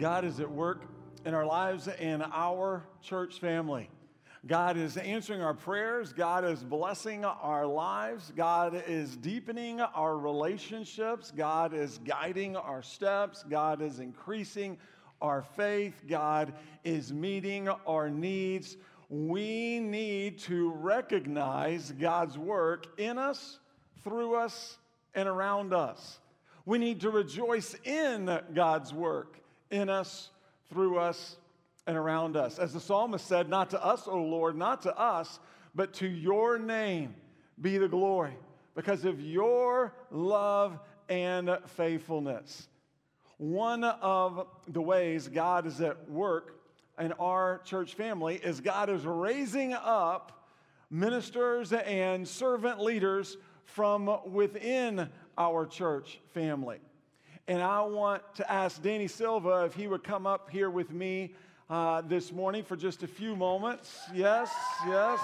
God is at work in our lives and our church family. God is answering our prayers. God is blessing our lives. God is deepening our relationships. God is guiding our steps. God is increasing our faith. God is meeting our needs. We need to recognize God's work in us, through us, and around us. We need to rejoice in God's work in us, through us, and around us. As the psalmist said, Not to us, O Lord, not to us, but to your name be the glory because of your love and faithfulness. One of the ways God is at work in our church family is God is raising up ministers and servant leaders from within our church family. And I want to ask Danny Silva if he would come up here with me uh, this morning for just a few moments. Yes, yes.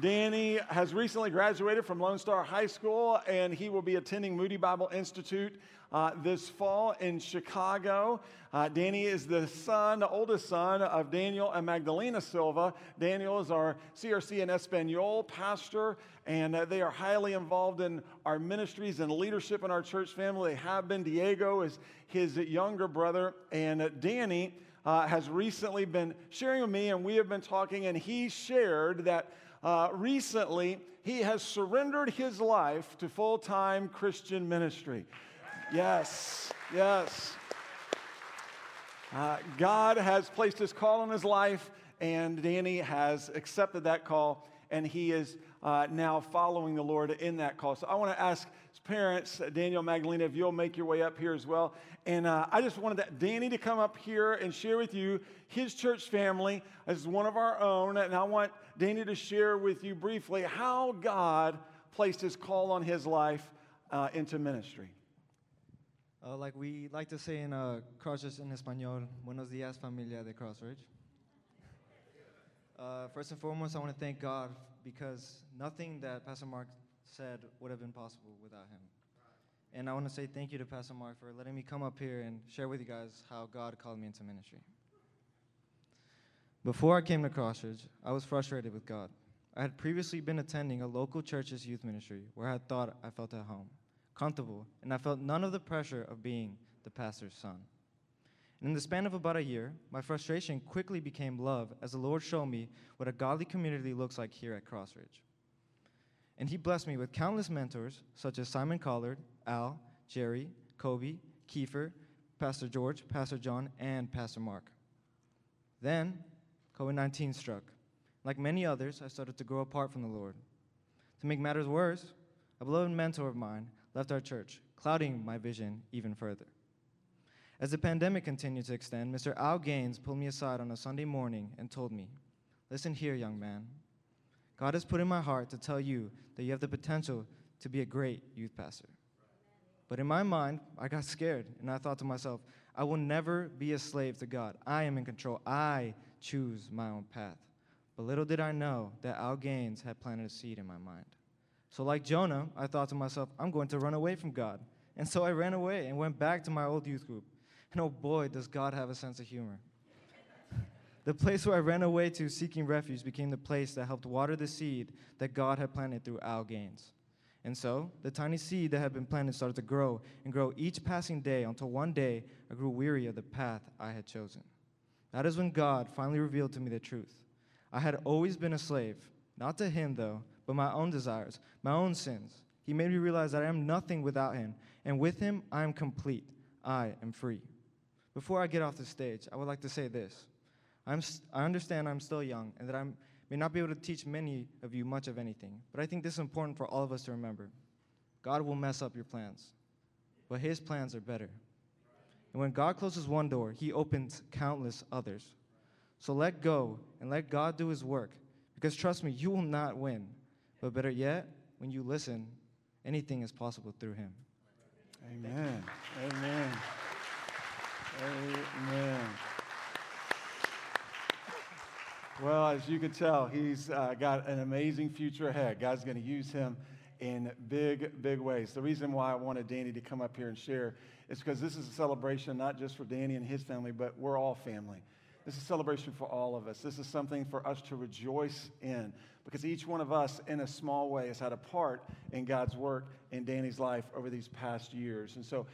Danny has recently graduated from Lone Star High School, and he will be attending Moody Bible Institute uh, this fall in Chicago. Uh, Danny is the son, the oldest son of Daniel and Magdalena Silva. Daniel is our CRC and Espanol pastor, and uh, they are highly involved in our ministries and leadership in our church family. They have been. Diego is his younger brother, and uh, Danny uh, has recently been sharing with me, and we have been talking, and he shared that. Uh, recently, he has surrendered his life to full time Christian ministry. Yes, yes. Uh, God has placed his call on his life, and Danny has accepted that call, and he is uh, now following the Lord in that call. So I want to ask his parents, Daniel Magdalena, if you'll make your way up here as well. And uh, I just wanted Danny to come up here and share with you his church family as one of our own. And I want Danny to share with you briefly how God placed his call on his life uh, into ministry. Uh, like we like to say in uh, Crossridge in Espanol, buenos días familia de Crossridge. Uh, first and foremost, I want to thank God because nothing that Pastor Mark said would have been possible without him. And I want to say thank you to Pastor Mark for letting me come up here and share with you guys how God called me into ministry. Before I came to Crossridge, I was frustrated with God. I had previously been attending a local church's youth ministry where I thought I felt at home comfortable, and I felt none of the pressure of being the pastor's son. And in the span of about a year, my frustration quickly became love as the Lord showed me what a godly community looks like here at Crossridge. And He blessed me with countless mentors, such as Simon Collard, Al, Jerry, Kobe, Kiefer, Pastor George, Pastor John, and Pastor Mark. Then, COVID 19 struck. Like many others, I started to grow apart from the Lord. To make matters worse, a beloved mentor of mine left our church, clouding my vision even further. As the pandemic continued to extend, Mr. Al Gaines pulled me aside on a Sunday morning and told me, Listen here, young man. God has put in my heart to tell you that you have the potential to be a great youth pastor. But in my mind, I got scared and I thought to myself, I will never be a slave to God. I am in control. I choose my own path. But little did I know that Al Gaines had planted a seed in my mind. So, like Jonah, I thought to myself, I'm going to run away from God. And so I ran away and went back to my old youth group. And oh boy, does God have a sense of humor. the place where I ran away to seeking refuge became the place that helped water the seed that God had planted through Al Gaines. And so, the tiny seed that had been planted started to grow and grow each passing day until one day I grew weary of the path I had chosen. That is when God finally revealed to me the truth. I had always been a slave, not to Him though, but my own desires, my own sins. He made me realize that I am nothing without Him, and with Him, I am complete. I am free. Before I get off the stage, I would like to say this. I'm I understand I'm still young and that I may not be able to teach many of you much of anything, but I think this is important for all of us to remember. God will mess up your plans, but His plans are better. And when God closes one door, He opens countless others. So let go and let God do His work, because trust me, you will not win. But better yet, when you listen, anything is possible through him. Amen. Amen. Amen. Well, as you can tell, he's uh, got an amazing future ahead. God's going to use him in big, big ways. The reason why I wanted Danny to come up here and share is because this is a celebration not just for Danny and his family, but we're all family. This is a celebration for all of us. This is something for us to rejoice in because each one of us, in a small way, has had a part in God's work in Danny's life over these past years. And so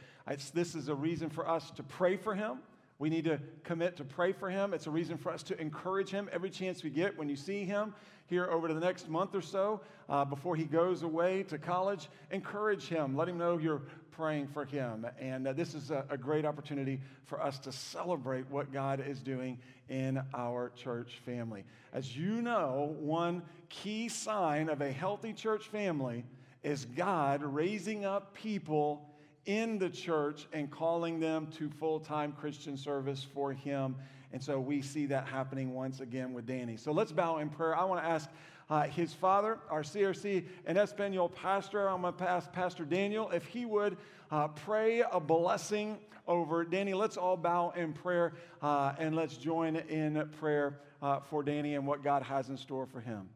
this is a reason for us to pray for him. We need to commit to pray for him. It's a reason for us to encourage him every chance we get when you see him here over the next month or so uh, before he goes away to college. Encourage him. Let him know you're praying for him. And uh, this is a, a great opportunity for us to celebrate what God is doing in our church family. As you know, one key sign of a healthy church family is God raising up people in the church and calling them to full time Christian service for Him. And so we see that happening once again with Danny. So let's bow in prayer. I want to ask uh, his father, our CRC and Espanol pastor, I'm going to ask Pastor Daniel if he would uh, pray a blessing over Danny. Let's all bow in prayer uh, and let's join in prayer uh, for Danny and what God has in store for him.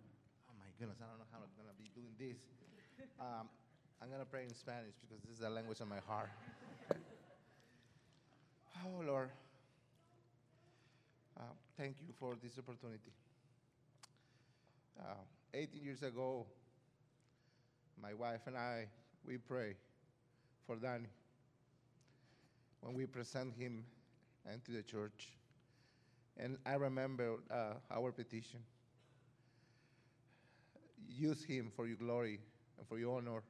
Oh my goodness, I don't know how I'm going to be doing this. Um, I'm going to pray in Spanish because this is the language of my heart. oh, Lord. Uh, thank you for this opportunity. Uh, 18 years ago, my wife and I, we pray for Danny when we present him into the church. And I remember uh, our petition. Use him for your glory and for your honor.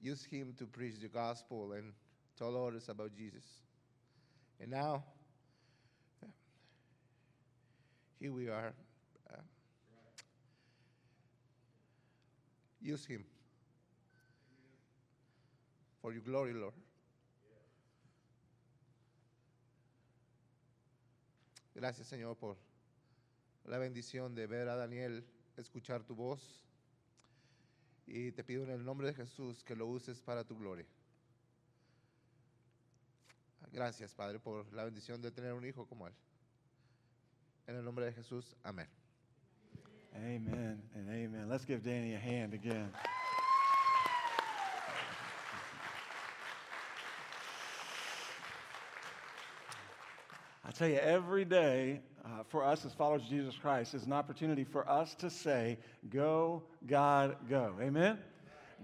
Use him to preach the gospel and tell others about Jesus. And now, here we are. Use him for your glory, Lord. Gracias, Señor, por la bendición de ver a Daniel, escuchar tu voz. Y te pido en el nombre de Jesús que lo uses para tu gloria. Gracias, Padre, por la bendición de tener un hijo como él. En el nombre de Jesús, amén. Amen and amen. Let's give Danny a hand again. I tell you, every day uh, for us as followers of Jesus Christ is an opportunity for us to say, Go, God, go. Amen?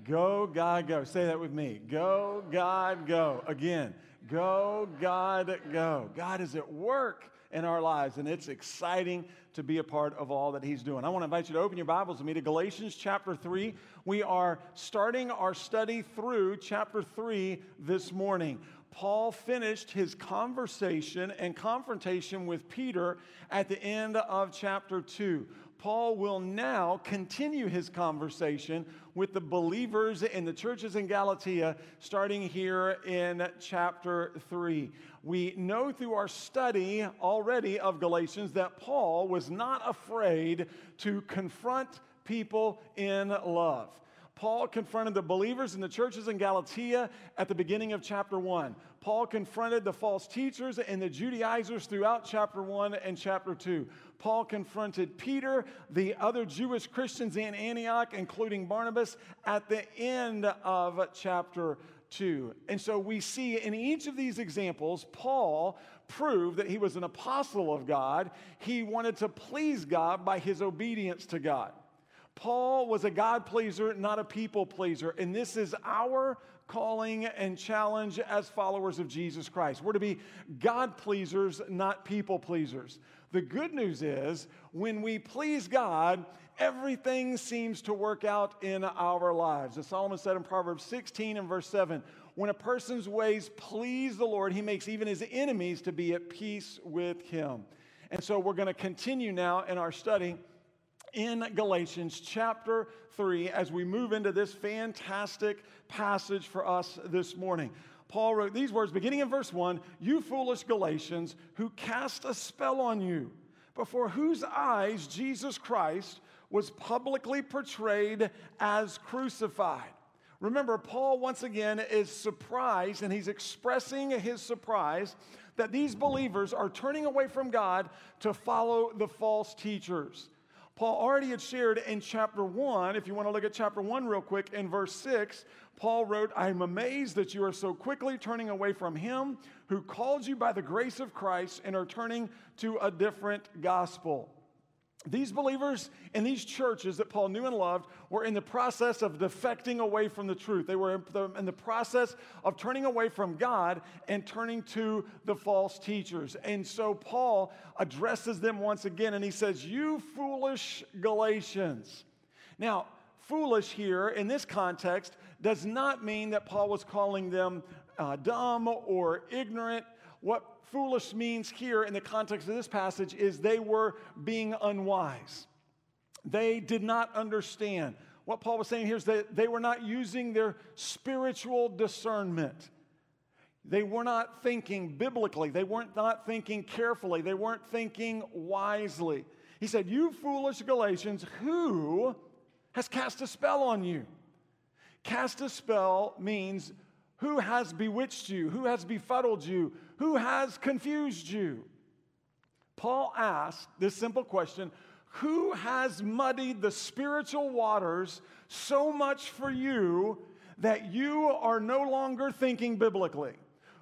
Go, God, go. Say that with me. Go, God, go. Again, go, God, go. God is at work in our lives, and it's exciting to be a part of all that He's doing. I want to invite you to open your Bibles with me to Galatians chapter 3. We are starting our study through chapter 3 this morning. Paul finished his conversation and confrontation with Peter at the end of chapter 2. Paul will now continue his conversation with the believers in the churches in Galatia, starting here in chapter 3. We know through our study already of Galatians that Paul was not afraid to confront people in love. Paul confronted the believers in the churches in Galatia at the beginning of chapter 1. Paul confronted the false teachers and the Judaizers throughout chapter 1 and chapter 2. Paul confronted Peter, the other Jewish Christians in Antioch, including Barnabas, at the end of chapter 2. And so we see in each of these examples, Paul proved that he was an apostle of God. He wanted to please God by his obedience to God. Paul was a God pleaser, not a people pleaser. And this is our calling and challenge as followers of Jesus Christ. We're to be God pleasers, not people pleasers. The good news is when we please God, everything seems to work out in our lives. As Solomon said in Proverbs 16 and verse 7, when a person's ways please the Lord, he makes even his enemies to be at peace with him. And so we're going to continue now in our study in Galatians chapter 3 as we move into this fantastic passage for us this morning. Paul wrote these words beginning in verse 1 You foolish Galatians, who cast a spell on you, before whose eyes Jesus Christ was publicly portrayed as crucified. Remember, Paul once again is surprised, and he's expressing his surprise that these believers are turning away from God to follow the false teachers. Paul already had shared in chapter 1, if you want to look at chapter 1 real quick, in verse 6, Paul wrote, I am amazed that you are so quickly turning away from him who called you by the grace of Christ and are turning to a different gospel. These believers in these churches that Paul knew and loved were in the process of defecting away from the truth. They were in the process of turning away from God and turning to the false teachers. And so Paul addresses them once again and he says, You foolish Galatians. Now, foolish here in this context does not mean that Paul was calling them uh, dumb or ignorant. What foolish means here in the context of this passage is they were being unwise. They did not understand. What Paul was saying here is that they were not using their spiritual discernment. They were not thinking biblically. They weren't not thinking carefully. They weren't thinking wisely. He said, You foolish Galatians, who has cast a spell on you? Cast a spell means who has bewitched you? Who has befuddled you? Who has confused you? Paul asked this simple question Who has muddied the spiritual waters so much for you that you are no longer thinking biblically?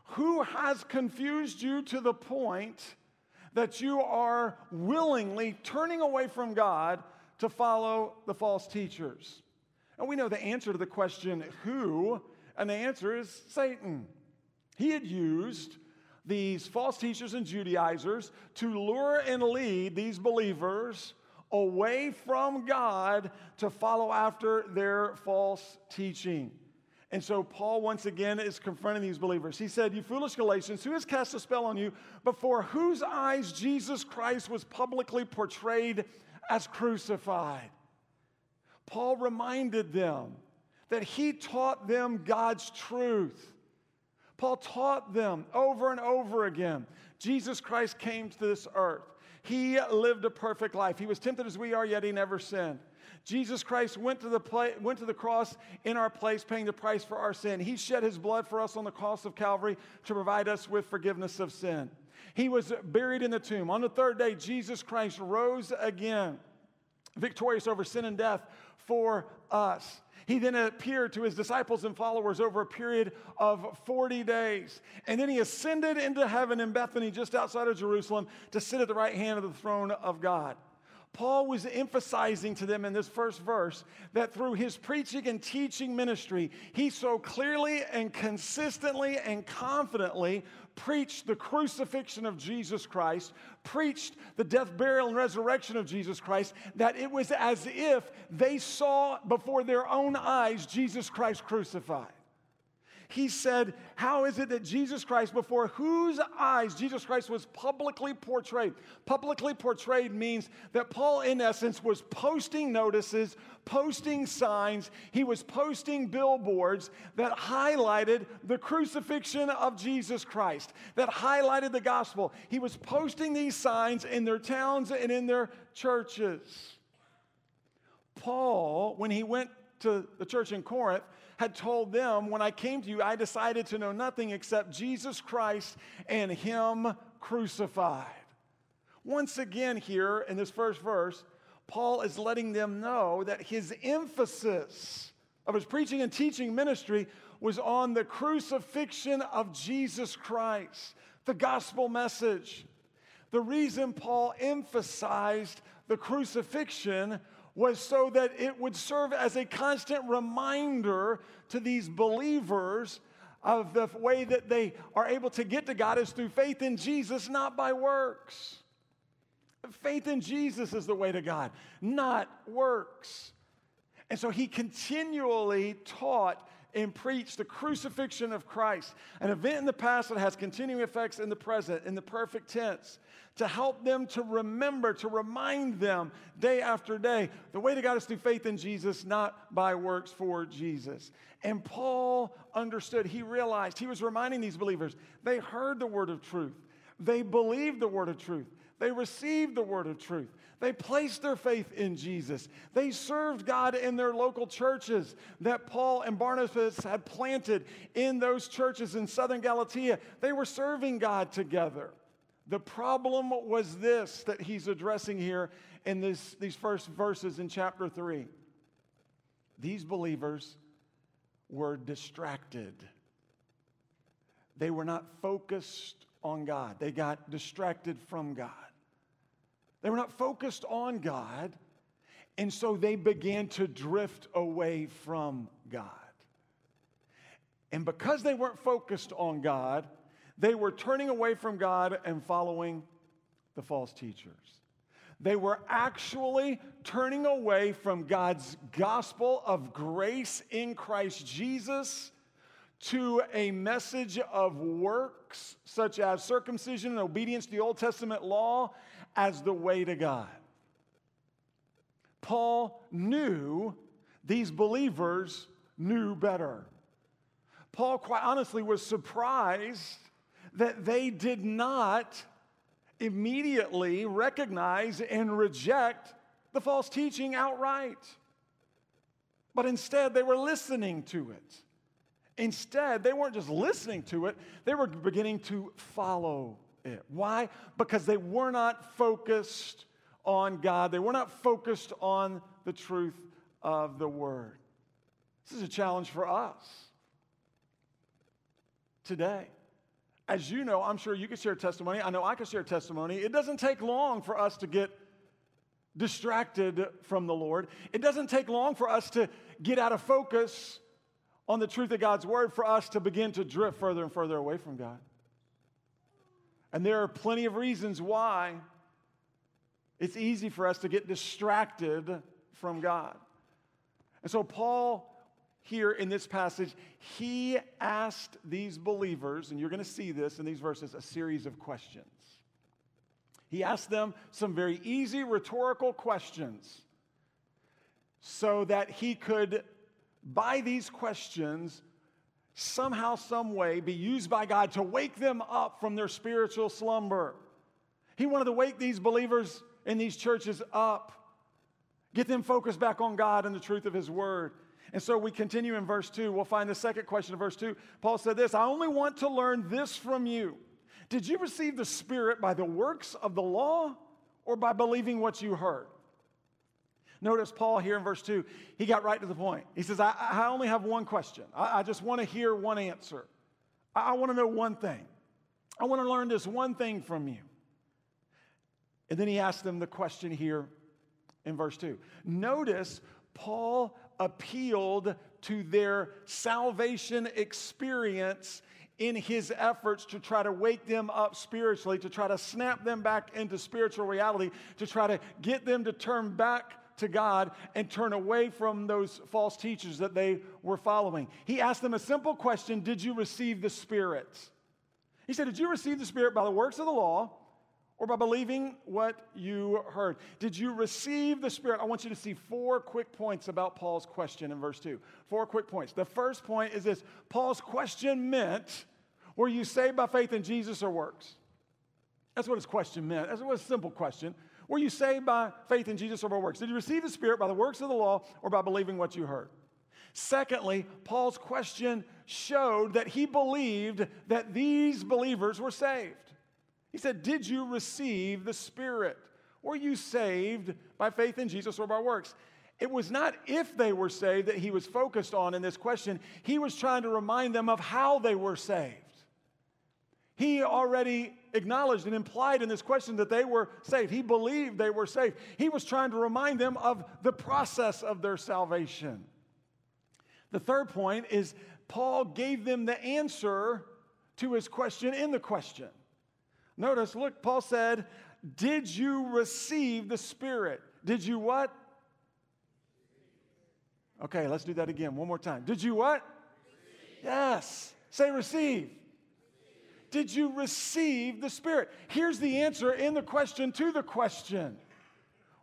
Who has confused you to the point that you are willingly turning away from God to follow the false teachers? And we know the answer to the question, who, and the answer is Satan. He had used these false teachers and Judaizers to lure and lead these believers away from God to follow after their false teaching. And so Paul once again is confronting these believers. He said, You foolish Galatians, who has cast a spell on you, before whose eyes Jesus Christ was publicly portrayed as crucified? Paul reminded them that he taught them God's truth. Paul taught them over and over again. Jesus Christ came to this earth. He lived a perfect life. He was tempted as we are, yet he never sinned. Jesus Christ went to, the pla- went to the cross in our place, paying the price for our sin. He shed his blood for us on the cross of Calvary to provide us with forgiveness of sin. He was buried in the tomb. On the third day, Jesus Christ rose again, victorious over sin and death for us. He then appeared to his disciples and followers over a period of 40 days. And then he ascended into heaven in Bethany, just outside of Jerusalem, to sit at the right hand of the throne of God. Paul was emphasizing to them in this first verse that through his preaching and teaching ministry, he so clearly and consistently and confidently preached the crucifixion of Jesus Christ, preached the death, burial, and resurrection of Jesus Christ, that it was as if they saw before their own eyes Jesus Christ crucified he said, How is it that Jesus Christ, before whose eyes Jesus Christ was publicly portrayed? Publicly portrayed means that Paul, in essence, was posting notices, posting signs, he was posting billboards that highlighted the crucifixion of Jesus Christ, that highlighted the gospel. He was posting these signs in their towns and in their churches. Paul, when he went to the church in Corinth, had told them, When I came to you, I decided to know nothing except Jesus Christ and Him crucified. Once again, here in this first verse, Paul is letting them know that his emphasis of his preaching and teaching ministry was on the crucifixion of Jesus Christ, the gospel message. The reason Paul emphasized the crucifixion was so that it would serve as a constant reminder to these believers of the way that they are able to get to God is through faith in Jesus, not by works. Faith in Jesus is the way to God, not works. And so he continually taught and preach the crucifixion of Christ, an event in the past that has continuing effects in the present, in the perfect tense to help them to remember, to remind them day after day. The way to God is through faith in Jesus, not by works for Jesus. And Paul understood, he realized, he was reminding these believers, they heard the word of truth, they believed the word of truth, they received the word of truth. They placed their faith in Jesus. They served God in their local churches that Paul and Barnabas had planted in those churches in southern Galatia. They were serving God together. The problem was this that he's addressing here in this, these first verses in chapter 3. These believers were distracted. They were not focused on God, they got distracted from God. They were not focused on God, and so they began to drift away from God. And because they weren't focused on God, they were turning away from God and following the false teachers. They were actually turning away from God's gospel of grace in Christ Jesus to a message of works, such as circumcision and obedience to the Old Testament law, as the way to God. Paul knew these believers knew better. Paul, quite honestly, was surprised that they did not immediately recognize and reject the false teaching outright. But instead, they were listening to it. Instead, they weren't just listening to it, they were beginning to follow it. Why? Because they were not focused on God, they were not focused on the truth of the Word. This is a challenge for us today. As you know, I'm sure you can share testimony. I know I can share testimony. It doesn't take long for us to get distracted from the Lord. It doesn't take long for us to get out of focus on the truth of God's word for us to begin to drift further and further away from God. And there are plenty of reasons why it's easy for us to get distracted from God. And so, Paul here in this passage, he asked these believers, and you're going to see this in these verses, a series of questions. He asked them some very easy rhetorical questions so that he could, by these questions, somehow, some way, be used by God to wake them up from their spiritual slumber. He wanted to wake these believers in these churches up, get them focused back on God and the truth of His Word. And so we continue in verse 2. We'll find the second question of verse 2. Paul said this I only want to learn this from you. Did you receive the Spirit by the works of the law or by believing what you heard? Notice Paul here in verse 2, he got right to the point. He says, I, I only have one question. I, I just want to hear one answer. I, I want to know one thing. I want to learn this one thing from you. And then he asked them the question here in verse 2. Notice Paul appealed to their salvation experience in his efforts to try to wake them up spiritually, to try to snap them back into spiritual reality, to try to get them to turn back to God and turn away from those false teachers that they were following. He asked them a simple question Did you receive the Spirit? He said, Did you receive the Spirit by the works of the law or by believing what you heard. Did you receive the Spirit? I want you to see four quick points about Paul's question in verse 2. Four quick points. The first point is this Paul's question meant, Were you saved by faith in Jesus or works? That's what his question meant. That's what a simple question. Were you saved by faith in Jesus or by works? Did you receive the Spirit by the works of the law or by believing what you heard? Secondly, Paul's question showed that he believed that these believers were saved. He said, Did you receive the Spirit? Were you saved by faith in Jesus or by works? It was not if they were saved that he was focused on in this question. He was trying to remind them of how they were saved. He already acknowledged and implied in this question that they were saved. He believed they were saved. He was trying to remind them of the process of their salvation. The third point is Paul gave them the answer to his question in the question. Notice, look, Paul said, Did you receive the Spirit? Did you what? Okay, let's do that again one more time. Did you what? Receive. Yes. Say receive. receive. Did you receive the Spirit? Here's the answer in the question to the question.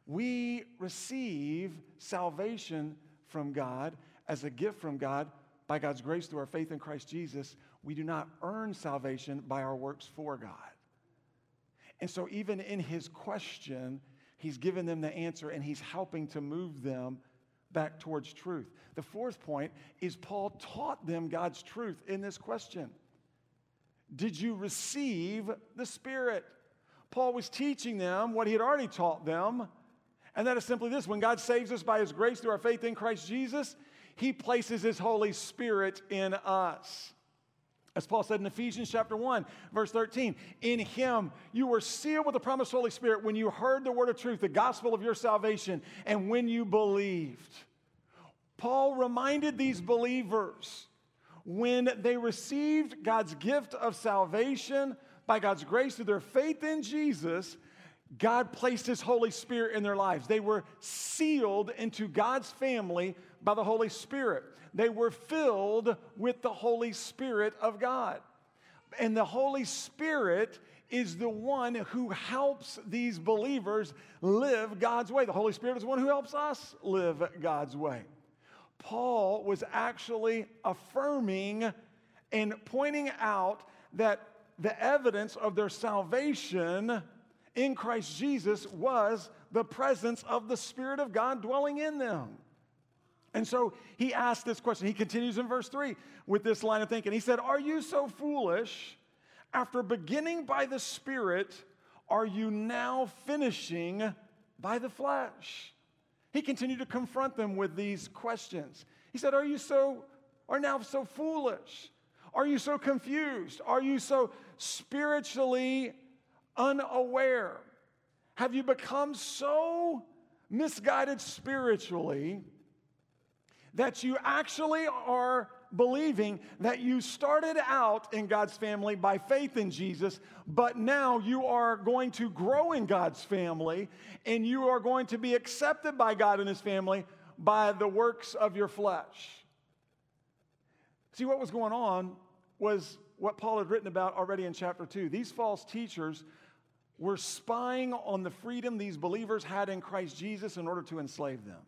We receive salvation from God as a gift from God by God's grace through our faith in Christ Jesus. We do not earn salvation by our works for God. And so, even in his question, he's given them the answer and he's helping to move them back towards truth. The fourth point is Paul taught them God's truth in this question Did you receive the Spirit? Paul was teaching them what he had already taught them And that is simply this when God saves us by his grace through our faith in Christ Jesus, he places his Holy Spirit in us. As Paul said in Ephesians chapter 1, verse 13, in him you were sealed with the promised Holy Spirit when you heard the word of truth, the gospel of your salvation, and when you believed. Paul reminded these believers when they received God's gift of salvation by God's grace through their faith in Jesus, God placed His Holy Spirit in their lives. They were sealed into God's family by the Holy Spirit. They were filled with the Holy Spirit of God. And the Holy Spirit is the one who helps these believers live God's way. The Holy Spirit is the one who helps us live God's way. Paul was actually affirming and pointing out that the evidence of their salvation in Christ Jesus was the presence of the Spirit of God dwelling in them. And so he asked this question. He continues in verse 3 with this line of thinking. He said, Are you so foolish? After beginning by the Spirit, are you now finishing by the flesh? He continued to confront them with these questions. He said, Are you so, are now so foolish? Are you so confused? Are you so spiritually unaware? Have you become so misguided spiritually that you actually are believing that you started out in God's family by faith in Jesus, but now you are going to grow in God's family and you are going to be accepted by God and His family by the works of your flesh. See, what was going on was what Paul had written about already in chapter 2. These false teachers were spying on the freedom these believers had in Christ Jesus in order to enslave them.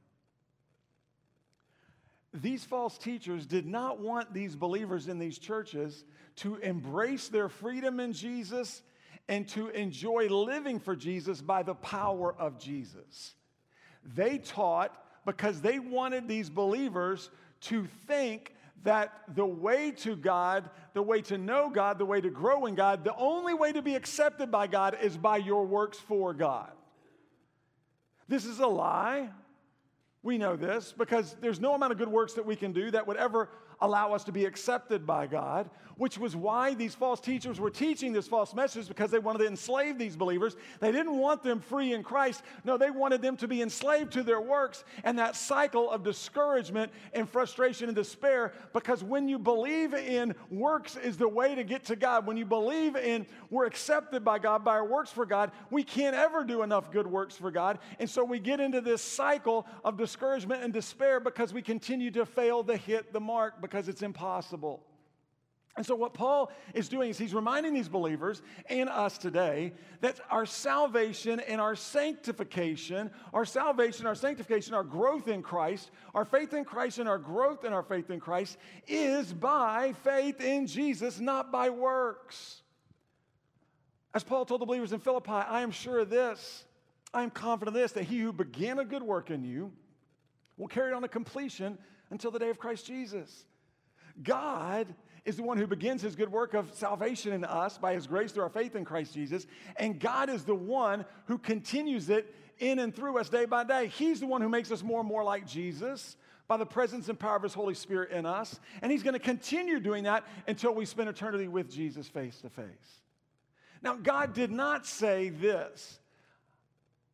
These false teachers did not want these believers in these churches to embrace their freedom in Jesus and to enjoy living for Jesus by the power of Jesus. They taught because they wanted these believers to think that the way to God, the way to know God, the way to grow in God, the only way to be accepted by God is by your works for God. This is a lie. We know this because there's no amount of good works that we can do that would ever allow us to be accepted by God, which was why these false teachers were teaching this false message because they wanted to enslave these believers. They didn't want them free in Christ. No, they wanted them to be enslaved to their works and that cycle of discouragement and frustration and despair because when you believe in works is the way to get to God, when you believe in we're accepted by God by our works for God, we can't ever do enough good works for God. And so we get into this cycle of discouragement and despair because we continue to fail to hit the mark because it's impossible. And so, what Paul is doing is he's reminding these believers and us today that our salvation and our sanctification, our salvation, our sanctification, our growth in Christ, our faith in Christ and our growth in our faith in Christ is by faith in Jesus, not by works. As Paul told the believers in Philippi, I am sure of this, I am confident of this, that he who began a good work in you will carry it on to completion until the day of Christ Jesus. God is the one who begins his good work of salvation in us by his grace through our faith in Christ Jesus. And God is the one who continues it in and through us day by day. He's the one who makes us more and more like Jesus by the presence and power of his Holy Spirit in us. And he's going to continue doing that until we spend eternity with Jesus face to face. Now, God did not say this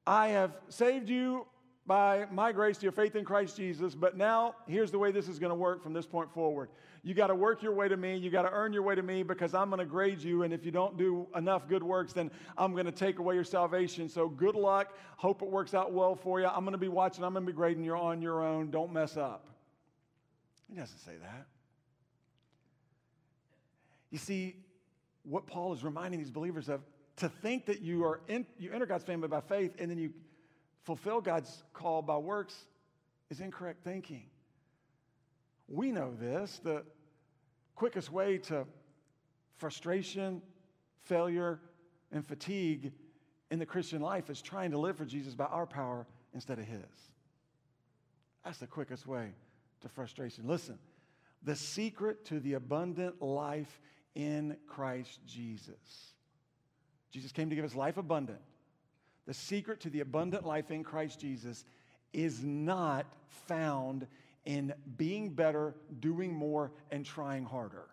I have saved you by my grace to your faith in Christ Jesus, but now here's the way this is going to work from this point forward. You got to work your way to me. You got to earn your way to me because I'm going to grade you. And if you don't do enough good works, then I'm going to take away your salvation. So good luck. Hope it works out well for you. I'm going to be watching. I'm going to be grading. You're on your own. Don't mess up. He doesn't say that. You see, what Paul is reminding these believers of to think that you are in, you enter God's family by faith and then you fulfill God's call by works is incorrect thinking. We know this. The quickest way to frustration, failure, and fatigue in the Christian life is trying to live for Jesus by our power instead of His. That's the quickest way to frustration. Listen, the secret to the abundant life in Christ Jesus. Jesus came to give us life abundant. the secret to the abundant life in Christ Jesus is not found in being better, doing more, and trying harder.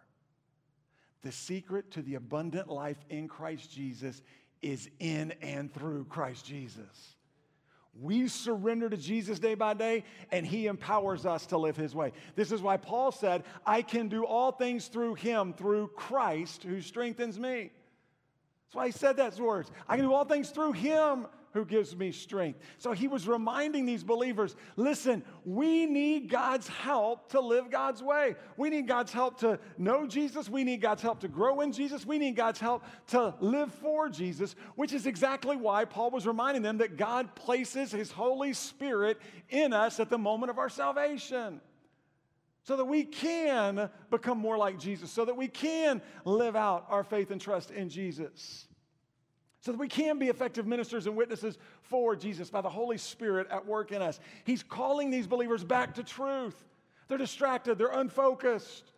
The secret to the abundant life in Christ Jesus is in and through Christ Jesus. We surrender to Jesus day by day, and He empowers us to live His way. This is why Paul said, I can do all things through Him, through Christ who strengthens me. That's why He said those words. I can do all things through Him who gives me strength. So he was reminding these believers listen, we need God's help to live God's way. We need God's help to know Jesus. We need God's help to grow in Jesus. We need God's help to live for Jesus, which is exactly why Paul was reminding them that God places his Holy Spirit in us at the moment of our salvation so that we can become more like Jesus, so that we can live out our faith and trust in Jesus so that we can be effective ministers and witnesses for Jesus by the Holy Spirit at work in us. He's calling these believers back to truth. They're distracted, they're unfocused.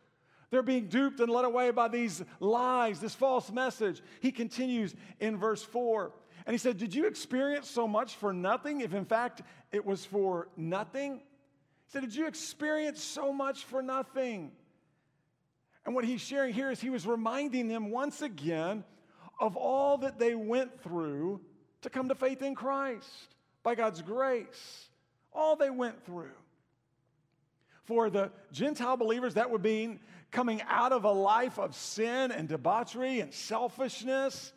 They're being duped and led away by these lies, this false message. He continues in verse 4. And he said, Did you experience so much for nothing if in fact it was for nothing? He said, Did you experience so much for nothing? And what he's sharing here is he was reminding them once again of all that they went through to come to faith in Christ by God's grace. All they went through. For the Gentile believers, that would mean coming out of a life of sin and debauchery and selfishness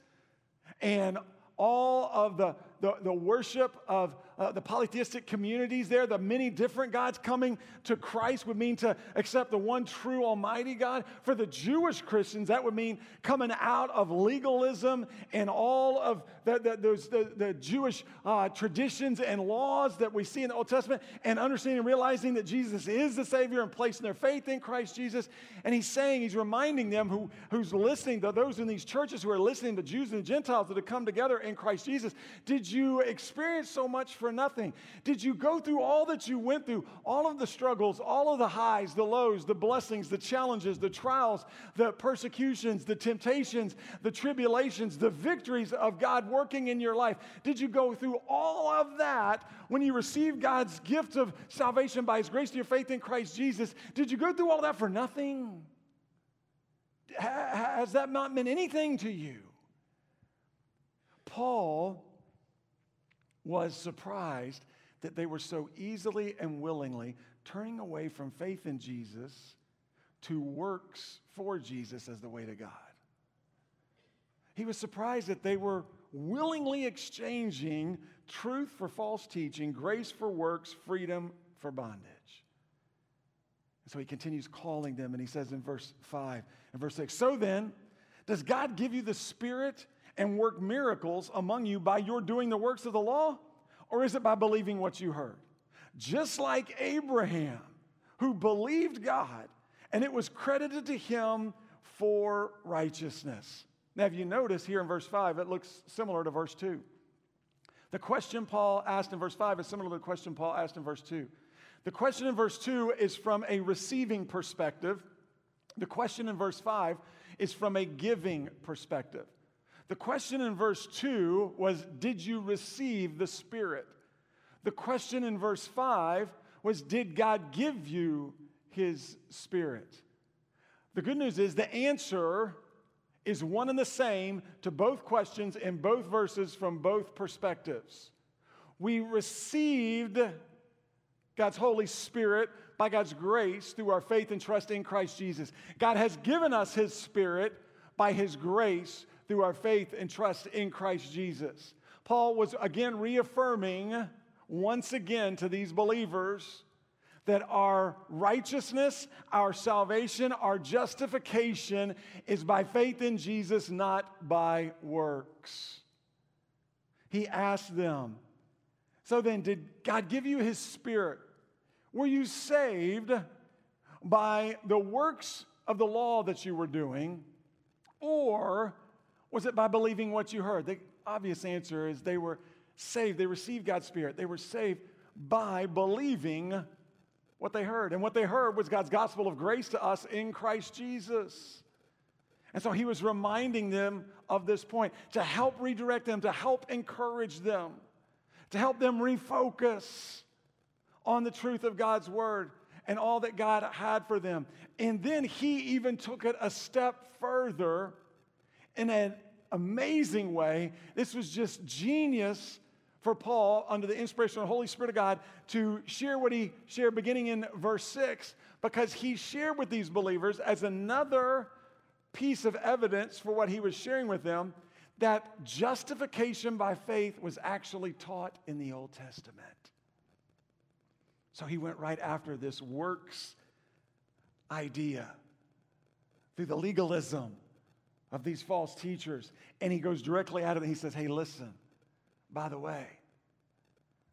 and all of the, the, the worship of uh, the polytheistic communities there, the many different gods coming to Christ would mean to accept the one true Almighty God. For the Jewish Christians, that would mean coming out of legalism and all of the, the, those, the, the Jewish uh, traditions and laws that we see in the Old Testament and understanding and realizing that Jesus is the Savior and placing their faith in Christ Jesus. And he's saying, he's reminding them who, who's listening, those in these churches who are listening, the Jews and the Gentiles that have come together in Christ Jesus, did you experience so much for for nothing? Did you go through all that you went through, all of the struggles, all of the highs, the lows, the blessings, the challenges, the trials, the persecutions, the temptations, the tribulations, the victories of God working in your life? Did you go through all of that when you received God's gift of salvation by His grace to your faith in Christ Jesus? Did you go through all that for nothing? Has that not meant anything to you? Paul was surprised that they were so easily and willingly turning away from faith in Jesus to works for Jesus as the way to God. He was surprised that they were willingly exchanging truth for false teaching, grace for works, freedom for bondage. And so he continues calling them, and he says in verse 5 and verse 6 So then, does God give you the Spirit and work miracles among you by your doing the works of the law? Or is it by believing what you heard? Just like Abraham, who believed God, and it was credited to him for righteousness. Now, if you notice here in verse 5, it looks similar to verse 2. The question Paul asked in verse 5 is similar to the question Paul asked in verse 2. The question in verse 2 is from a receiving perspective. The question in verse 5 is from a giving perspective. The question in verse 2 was, Did you receive the Spirit? The question in verse 5 was, Did God give you His Spirit? The good news is the answer is one and the same to both questions in both verses from both perspectives. We received God's Holy Spirit by God's grace through our faith and trust in Christ Jesus. God has given us His Spirit by His grace through our faith and trust in Christ Jesus. Paul was again reaffirming once again to these believers that our righteousness, our salvation, our justification is by faith in Jesus, not by works. He asked them, So then, did God give you his spirit? Were you saved by the works of the law that you were doing, or was it by believing what you heard? The obvious answer is they were saved. They received God's Spirit. They were saved by believing what they heard. And what they heard was God's gospel of grace to us in Christ Jesus. And so he was reminding them of this point to help redirect them, to help encourage them, to help them refocus on the truth of God's word and all that God had for them. And then he even took it a step further in an amazing way. This was just genius for Paul, under the inspiration of the Holy Spirit of God, to share what he shared beginning in verse 6, because he shared with these believers as another piece of evidence for what he was sharing with them that justification by faith was actually taught in the Old Testament. So he went right after this works idea through the legalism of these false teachers. And he goes directly at it and he says, Hey, listen, by the way,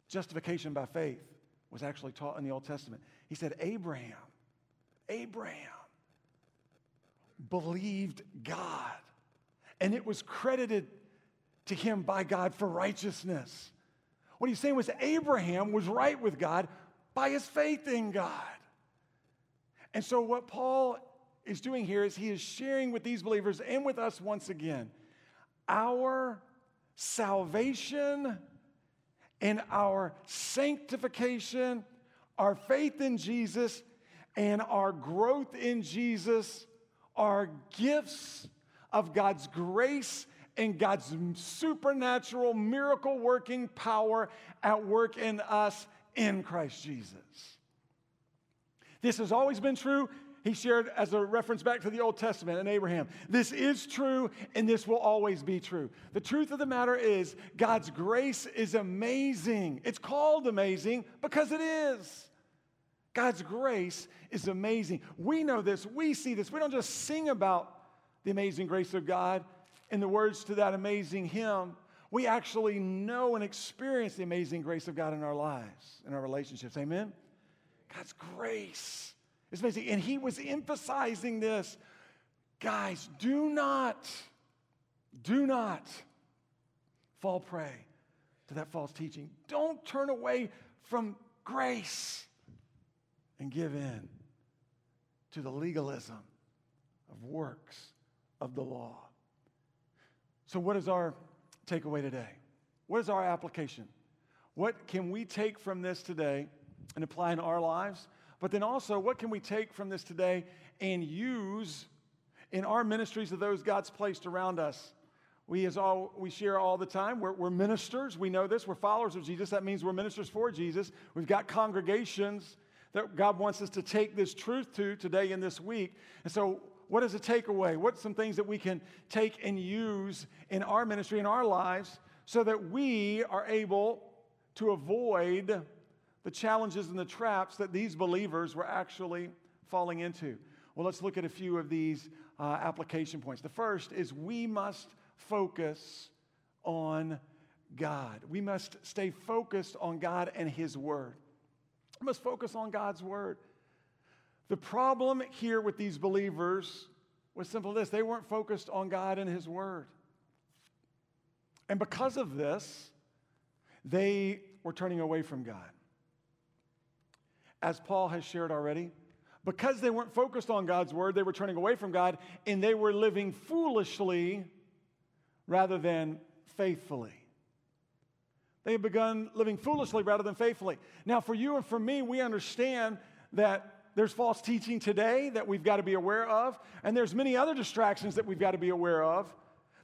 justification by faith was actually taught in the Old Testament. He said, Abraham, Abraham believed God, and it was credited to him by God for righteousness. What he's saying was Abraham was right with God by his faith in God. And so, what Paul is doing here is he is sharing with these believers and with us once again our salvation and our sanctification, our faith in Jesus, and our growth in Jesus are gifts of God's grace and God's supernatural miracle working power at work in us in Christ Jesus. This has always been true. He shared as a reference back to the Old Testament and Abraham. This is true and this will always be true. The truth of the matter is, God's grace is amazing. It's called amazing because it is. God's grace is amazing. We know this, we see this. We don't just sing about the amazing grace of God in the words to that amazing hymn. We actually know and experience the amazing grace of God in our lives, in our relationships. Amen? God's grace is amazing. And he was emphasizing this. Guys, do not, do not fall prey to that false teaching. Don't turn away from grace and give in to the legalism of works of the law. So, what is our takeaway today? What is our application? What can we take from this today and apply in our lives? But then also, what can we take from this today and use in our ministries of those God's placed around us? We, as all, we share all the time, we're, we're ministers. We know this. We're followers of Jesus. That means we're ministers for Jesus. We've got congregations that God wants us to take this truth to today and this week. And so, what is a takeaway? What's some things that we can take and use in our ministry, in our lives, so that we are able to avoid the challenges and the traps that these believers were actually falling into. Well, let's look at a few of these uh, application points. The first is we must focus on God. We must stay focused on God and His Word. We must focus on God's Word. The problem here with these believers was simple this they weren't focused on God and His Word. And because of this, they were turning away from God as Paul has shared already. Because they weren't focused on God's word, they were turning away from God and they were living foolishly rather than faithfully. They had begun living foolishly rather than faithfully. Now, for you and for me, we understand that there's false teaching today that we've got to be aware of, and there's many other distractions that we've got to be aware of.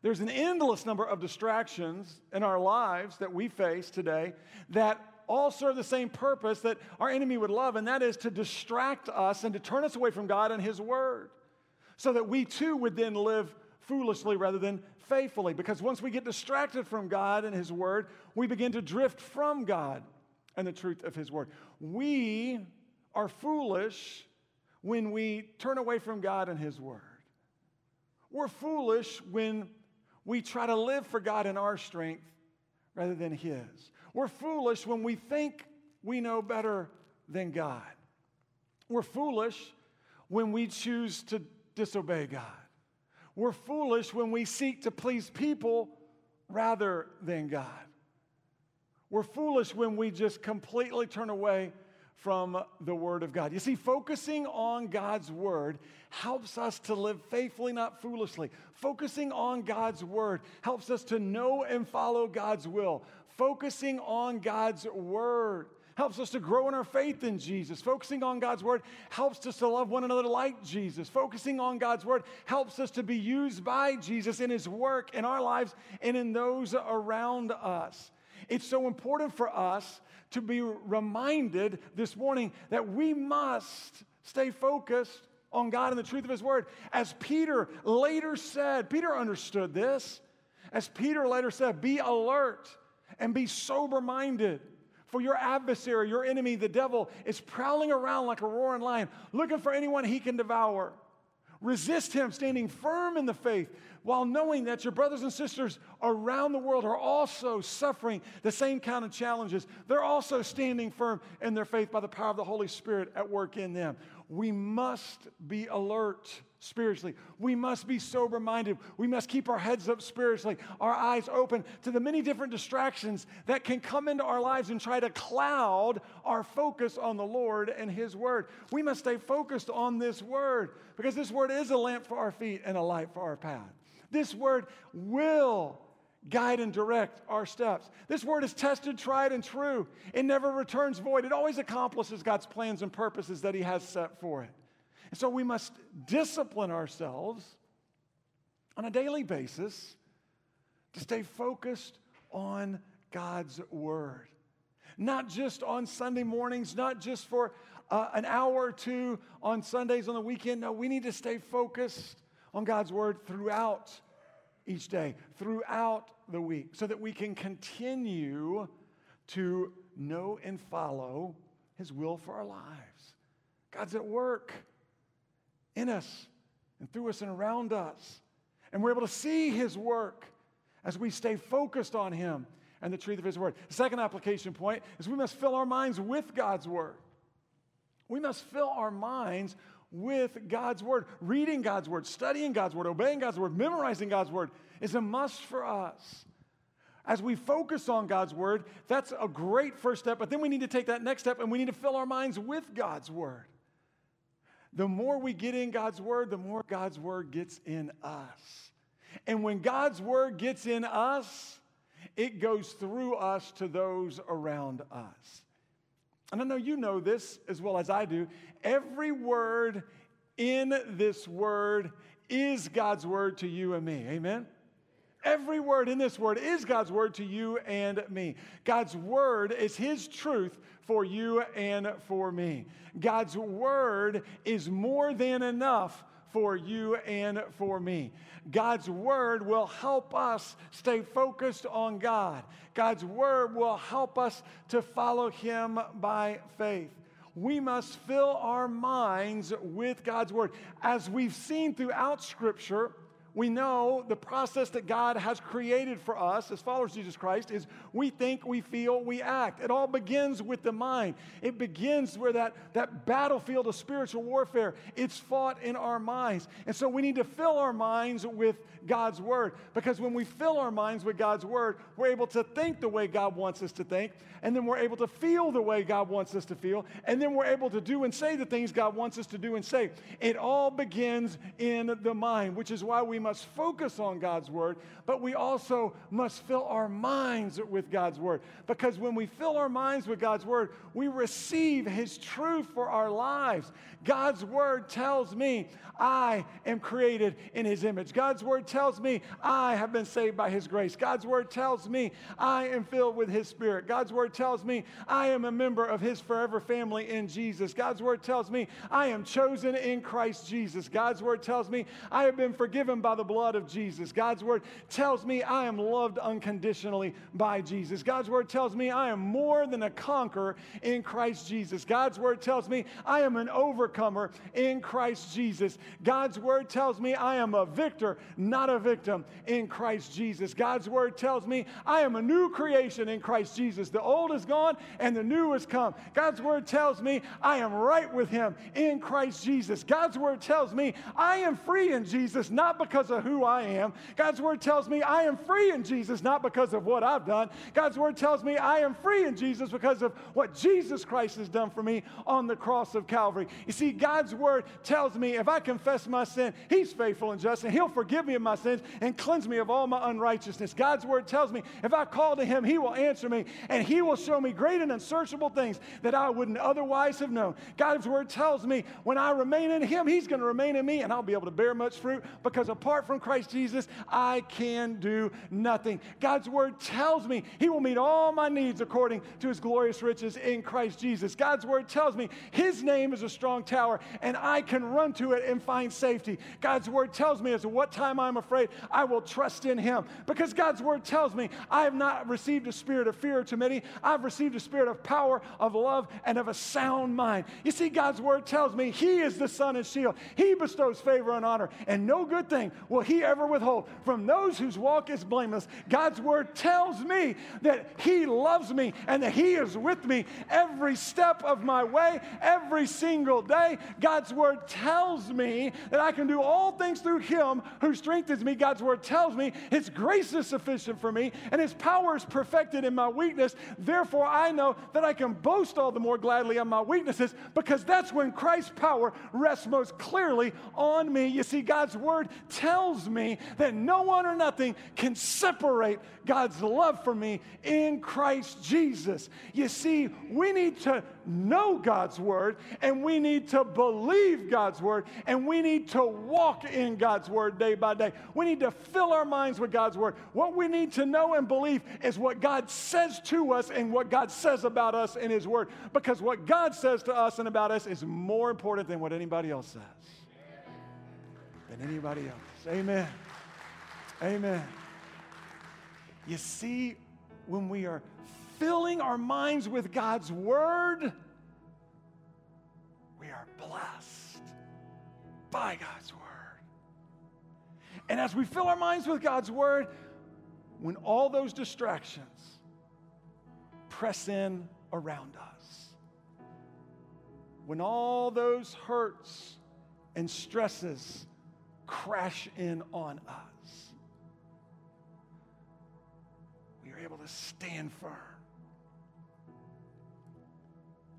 There's an endless number of distractions in our lives that we face today that all serve the same purpose that our enemy would love, and that is to distract us and to turn us away from God and His Word, so that we too would then live foolishly rather than faithfully. Because once we get distracted from God and His Word, we begin to drift from God and the truth of His Word. We are foolish when we turn away from God and His Word. We're foolish when we try to live for God in our strength rather than His. We're foolish when we think we know better than God. We're foolish when we choose to disobey God. We're foolish when we seek to please people rather than God. We're foolish when we just completely turn away from the Word of God. You see, focusing on God's Word helps us to live faithfully, not foolishly. Focusing on God's Word helps us to know and follow God's will. Focusing on God's Word helps us to grow in our faith in Jesus. Focusing on God's Word helps us to love one another like Jesus. Focusing on God's Word helps us to be used by Jesus in His work in our lives and in those around us. It's so important for us to be reminded this morning that we must stay focused on God and the truth of His Word. As Peter later said, Peter understood this. As Peter later said, be alert and be sober minded. For your adversary, your enemy, the devil, is prowling around like a roaring lion, looking for anyone he can devour. Resist him, standing firm in the faith, while knowing that your brothers and sisters around the world are also suffering the same kind of challenges. They're also standing firm in their faith by the power of the Holy Spirit at work in them. We must be alert spiritually. We must be sober minded. We must keep our heads up spiritually, our eyes open to the many different distractions that can come into our lives and try to cloud our focus on the Lord and His Word. We must stay focused on this Word because this Word is a lamp for our feet and a light for our path. This Word will guide and direct our steps. This word is tested, tried, and true. It never returns void. It always accomplishes God's plans and purposes that He has set for it. And so we must discipline ourselves on a daily basis to stay focused on God's Word. Not just on Sunday mornings, not just for uh, an hour or two on Sundays on the weekend. No, we need to stay focused on God's Word throughout each day, throughout the week, so that we can continue to know and follow His will for our lives. God's at work in us and through us and around us. And we're able to see His work as we stay focused on Him and the truth of His Word. The second application point is we must fill our minds with God's Word. We must fill our minds with God's Word. Reading God's Word, studying God's Word, obeying God's Word, memorizing God's Word is a must for us. As we focus on God's Word, that's a great first step, but then we need to take that next step and we need to fill our minds with God's Word the more we get in God's word, the more God's word gets in us. And when God's word gets in us, it goes through us to those around us. And I know you know this as well as I do. Every word in this word is God's word to you and me. Amen? Every word in this word is God's word to you and me. God's word is His truth for you and for me. God's word is more than enough for you and for me. God's word will help us stay focused on God. God's word will help us to follow Him by faith we must fill our minds with God's word. As we've seen throughout Scripture, we know the process that God has created for us as followers of Jesus Christ is we think, we feel, we act. It all begins with the mind. It begins where that, that battlefield of spiritual warfare, it's fought in our minds. And so we need to fill our minds with God's word because when we fill our minds with God's word, we're able to think the way God wants us to think, and then we're able to feel the way God wants us to feel, and then we're able to do and say the things God wants us to do and say. It all begins in the mind, which is why we must focus on God's word, but we also must fill our minds with God's word. Because when we fill our minds with God's word, we receive his truth for our lives. God's word tells me I am created in his image. God's word tells me I have been saved by his grace. God's word tells me I am filled with his spirit. God's word tells me I am a member of his forever family in Jesus. God's word tells me I am chosen in Christ Jesus. God's word tells me I have been forgiven by the blood of Jesus. God's word tells me I am loved unconditionally by Jesus. God's word tells me I am more than a conqueror in Christ Jesus. God's word tells me I am an overcomer in Christ Jesus. God's word tells me I am a victor, not a victim in Christ Jesus. God's word tells me I am a new creation in Christ Jesus. The old is gone and the new has come. God's word tells me I am right with him in Christ Jesus. God's word tells me I am free in Jesus, not because because of who I am. God's word tells me I am free in Jesus, not because of what I've done. God's word tells me I am free in Jesus because of what Jesus Christ has done for me on the cross of Calvary. You see, God's word tells me if I confess my sin, He's faithful and just, and He'll forgive me of my sins and cleanse me of all my unrighteousness. God's word tells me if I call to Him, He will answer me, and He will show me great and unsearchable things that I wouldn't otherwise have known. God's word tells me when I remain in Him, He's going to remain in me, and I'll be able to bear much fruit because apart from Christ Jesus, I can do nothing. God's word tells me He will meet all my needs according to His glorious riches in Christ Jesus. God's word tells me His name is a strong tower, and I can run to it and find safety. God's word tells me as to what time I'm afraid, I will trust in Him because God's word tells me I have not received a spirit of fear or timidity. I've received a spirit of power, of love, and of a sound mind. You see, God's word tells me He is the sun and shield. He bestows favor and honor, and no good thing will He ever withhold from those whose walk is blameless. God's word tells me that He loves me and that He is with me every step of my way, every single day. God's word tells me that I can do all things through Him who strengthens me. God's word tells me His grace is sufficient for me and His power is perfected in my weakness. Therefore, I know that I can boast all the more gladly on my weaknesses because that's when Christ's power rests most clearly on me. You see, God's word tells me that no one or nothing can separate God's love for me in Christ Jesus. You see, we need to know God's word and we need to believe God's word and we need to walk in God's word day by day. We need to fill our minds with God's word. What we need to know and believe is what God says to us and what God says about us in His word. Because what God says to us and about us is more important than what anybody else says. Than anybody else. Amen. Amen. You see, when we are filling our minds with God's word, we are blessed by God's word. And as we fill our minds with God's word, when all those distractions press in around us, when all those hurts and stresses crash in on us, we are able to stand firm,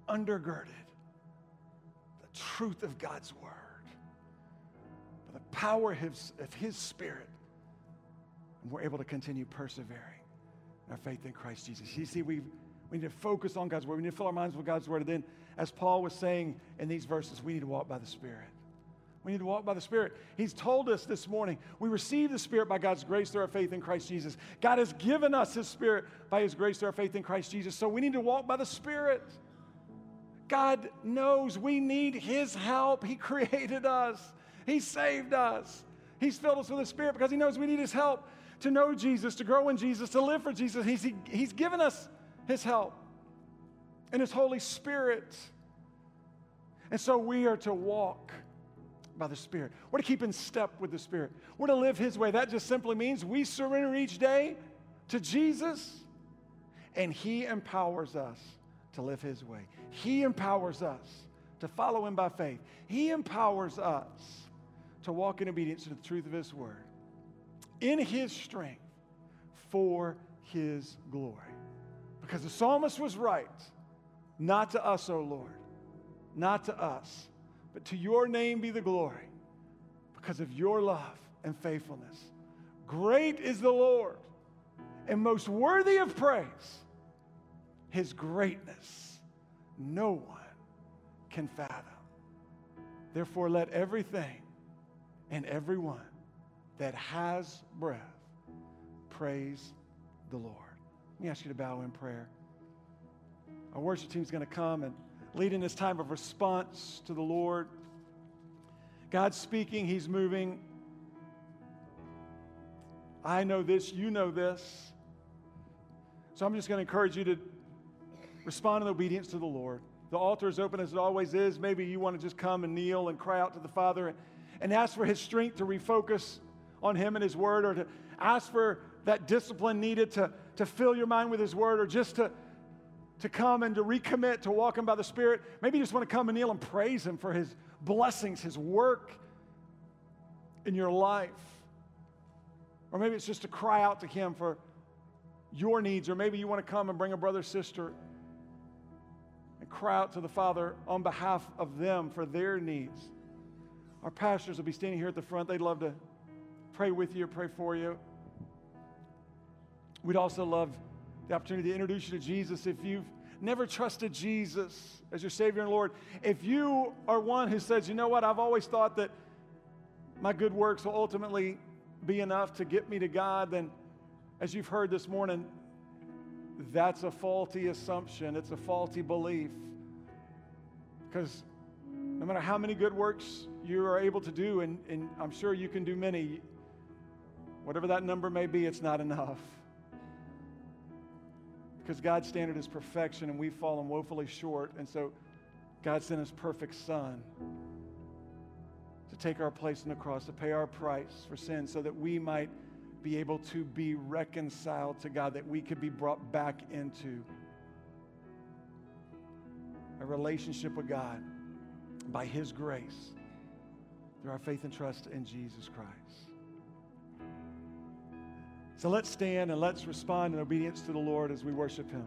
undergirded the truth of God's word, by the power of his, of his spirit, and we're able to continue persevering in our faith in Christ Jesus. You see, we we need to focus on God's word. We need to fill our minds with God's word. And then, as Paul was saying in these verses, we need to walk by the Spirit. We need to walk by the Spirit. He's told us this morning we receive the Spirit by God's grace through our faith in Christ Jesus. God has given us His Spirit by His grace through our faith in Christ Jesus. So we need to walk by the Spirit. God knows we need His help. He created us, He saved us. He's filled us with the Spirit because He knows we need His help to know Jesus, to grow in Jesus, to live for Jesus. He's, he, he's given us His help and His Holy Spirit. And so we are to walk by the Spirit. We're to keep in step with the Spirit. We're to live His way. That just simply means we surrender each day to Jesus, and He empowers us to live His way. He empowers us to follow Him by faith. He empowers us to walk in obedience to the truth of His Word in His strength for His glory. Because the psalmist was right. Not to us, O Lord, not to us but to your name be the glory because of your love and faithfulness. Great is the Lord and most worthy of praise. His greatness no one can fathom. Therefore, let everything and everyone that has breath praise the Lord. Let me ask you to bow in prayer. Our worship team is going to come and lead in this time of response to the Lord. God's speaking, He's moving. I know this, you know this. So I'm just going to encourage you to respond in obedience to the Lord. The altar is open as it always is. Maybe you want to just come and kneel and cry out to the Father and, ask for His strength to refocus on Him and His Word, or to ask for that discipline needed to, to fill your mind with His Word, or just to, to come and to recommit to walking by the Spirit. Maybe you just want to come and kneel and praise Him for His blessings, His work in your life. Or maybe it's just to cry out to Him for your needs. Or maybe you want to come and bring a brother, sister, cry out to the Father on behalf of them for their needs. Our pastors will be standing here at the front. They'd love to pray with you, pray for you. We'd also love the opportunity to introduce you to Jesus if you've never trusted Jesus as your Savior and Lord. If you are one who says, you know what, I've always thought that my good works will ultimately be enough to get me to God, then as you've heard this morning, that's a faulty assumption. It's a faulty belief. Because no matter how many good works you are able to do, and, and I'm sure you can do many, whatever that number may be, it's not enough. Because God's standard is perfection, and we've fallen woefully short. And so God sent his perfect Son to take our place on the cross, to pay our price for sin, so that we might be able to be reconciled to God, that we could be brought back into a relationship with God by His grace through our faith and trust in Jesus Christ. So let's stand and let's respond in obedience to the Lord as we worship Him.